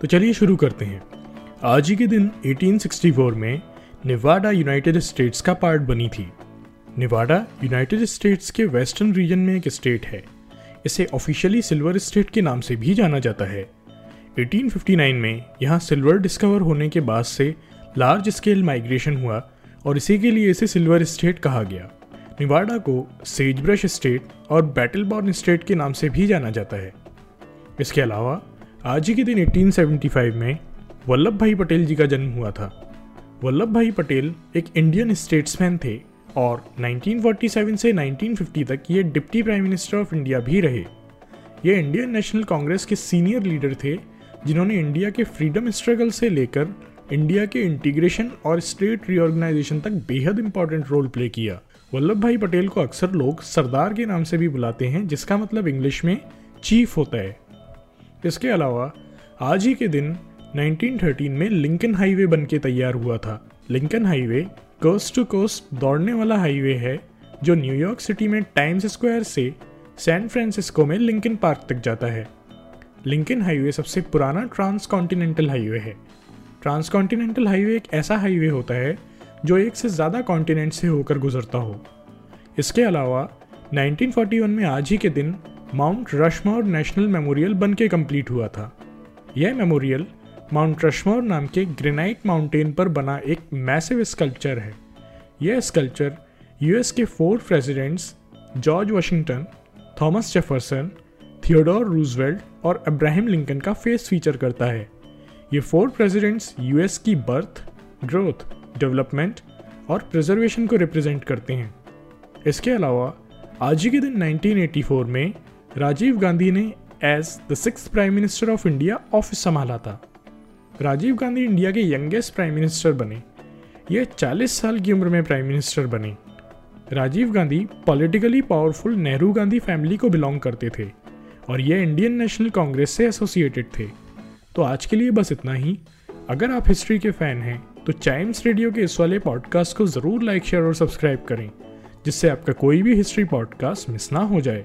तो चलिए शुरू करते हैं। आज ही के दिन 1864 में निवाडा यूनाइटेड स्टेट्स का पार्ट बनी थी। निवाडा यूनाइटेड स्टेट्स के वेस्टर्न रीजन में एक स्टेट है। इसे ऑफिशियली सिल्वर स्टेट के नाम से भी जाना जाता है। 1859 में यहाँ सिल्वर डिस्कवर होने के बाद से लार्ज स्केल माइग्रेशन हुआ और इसी के लिए इसे सिल्वर स्टेट कहा गया। निवाडा को सेजब्रश स्टेट और बैटलबॉर्न स्टेट के नाम से भी जाना जाता है। इसके अलावा आज ही के दिन 1875 में वल्लभ भाई पटेल जी का जन्म हुआ था। वल्लभ भाई पटेल एक इंडियन स्टेट्समैन थे और 1947 से 1950 तक ये deputy prime minister of India भी रहे। ये इंडियन नेशनल कांग्रेस के सीनियर लीडर थे, जिन्होंने इंडिया के फ्रीडम स्ट्रगल से लेकर इंडिया के इंटीग्रेशन और स्टेट रीऑर्गेनाइजेशन तक बेहद इंपॉर्टेंट रोल प्ले किया। वल्लभ भाई पटेल को अक्सर लोग सरदार के नाम से भी बुलाते हैं, जिसका मतलब इंग्लिश में चीफ होता है। इसके अलावा, आज ही के दिन 1913 में लिंकन हाईवे बन के तैयार हुआ था। Lincoln highway coast to coast दौड़ने वाला हाईवे है, जो न्यूयॉर्क सिटी में टाइम्स स्क्वायर से सैन फ्रांसिस्को में लिंकन पार्क तक जाता है। लिंकन हाईवे सबसे पुराना ट्रांस कॉन्टिनेंटल हाईवे है। ट्रांस कॉन्टिनेंटल हाईवे एक ऐसा हाईवे होता है, जो एक से ज़्यादा कॉन्टिनेंट से होकर गुजरता हो। इसके अलावा 1941 में आज ही के दिन माउंट रशमोर नेशनल मेमोरियल बन के कंप्लीट हुआ था। यह मेमोरियल माउंट रशमोर नाम के ग्रेनाइट माउंटेन पर बना एक मैसिव स्कल्पचर है। यह स्कल्पचर यूएस के four presidents George Washington Thomas Jefferson Theodore Roosevelt और अब्राहम लिंकन का फेस फीचर करता है। ये फोर प्रेसिडेंट्स यूएस की बर्थ ग्रोथ डेवलपमेंट और प्रिजर्वेशन को रिप्रेजेंट करते हैं। इसके अलावा आज ही के दिन 1984 में राजीव गांधी ने as the six prime minister of India office संभाला था। राजीव गांधी इंडिया के यंगेस्ट प्राइम मिनिस्टर बने। ये 40 साल की उम्र में प्राइम मिनिस्टर बने। Rajiv Gandhi politically powerful Nehru Gandhi family को बिलोंग करते थे और ये इंडियन नेशनल कांग्रेस से एसोसिएटेड थे। तो आज के लिए बस इतना ही। अगर आप हिस्ट्री के फ़ैन हैं तो चाइम्स रेडियो के इस वाले पॉडकास्ट को ज़रूर लाइक शेयर और सब्सक्राइब करें, जिससे आपका कोई भी हिस्ट्री पॉडकास्ट मिस ना हो जाए।